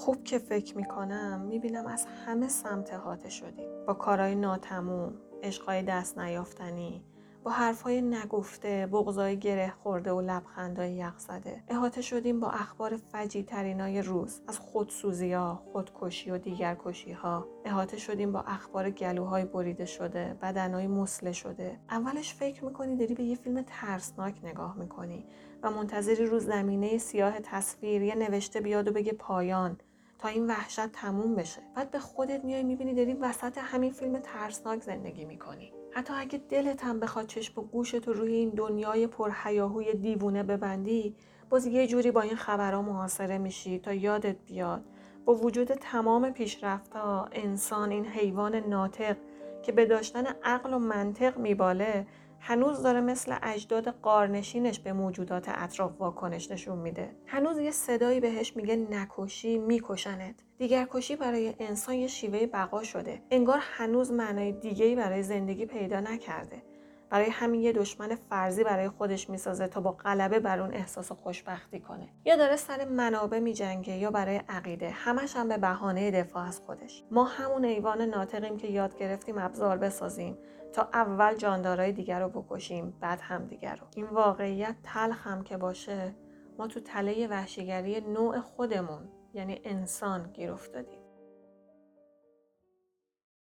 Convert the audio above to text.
خوب که فکر می‌کنم می‌بینم از همه سمت احاطه شدیم با کارهای ناتموم عشقای دست نیافتنی با حرفهای نگفته بغضای گره خورده و لبخندهای یخ زده احاطه شدیم با اخبار فجی ترینای روز از خودسوزی ها خودکشی و دیگر کشی ها احاطه شدیم با اخبار گلوهای بریده شده بدنهای مسله شده. اولش فکر می‌کنی داری به یه فیلم ترسناک نگاه می‌کنی و منتظری رو زمینه سیاه تصویر یه نوشته بیاد و بگه پایان. تا این وحشت تموم بشه. بعد به خودت میای می‌بینی داری وسط همین فیلم ترسناک زندگی می‌کنی. حتی اگه دلت هم بخواد چشم و گوشت رو روی این دنیای پرهیاهوی دیوونه ببندی باز یه جوری با این خبرها محاصره میشی تا یادت بیاد. با وجود تمام پیشرفتها انسان این حیوان ناطق که به داشتن عقل و منطق میباله هنوز داره مثل اجداد قارنشینش به موجودات اطراف واکنش نشون میده. هنوز یه صدایی بهش میگه نکشی میکشنت. دیگر کشی برای انسان یه شیوه بقا شده. انگار هنوز معنای دیگهی برای زندگی پیدا نکرده. برای همین یه دشمن فرضی برای خودش می‌سازه تا با غلبه بر اون احساس خوشبختی کنه. یا داره سر منابع میجنگه یا برای عقیده. همش هم به بهانه دفاع از خودش. ما همون ایوان ناطقیم که یاد گرفتیم ابزار بسازیم تا اول جاندارای دیگر رو بکشیم بعد هم دیگر رو. این واقعیت تلخ هم که باشه ما تو تله وحشیگری نوع خودمون یعنی انسان گیر افتادیم.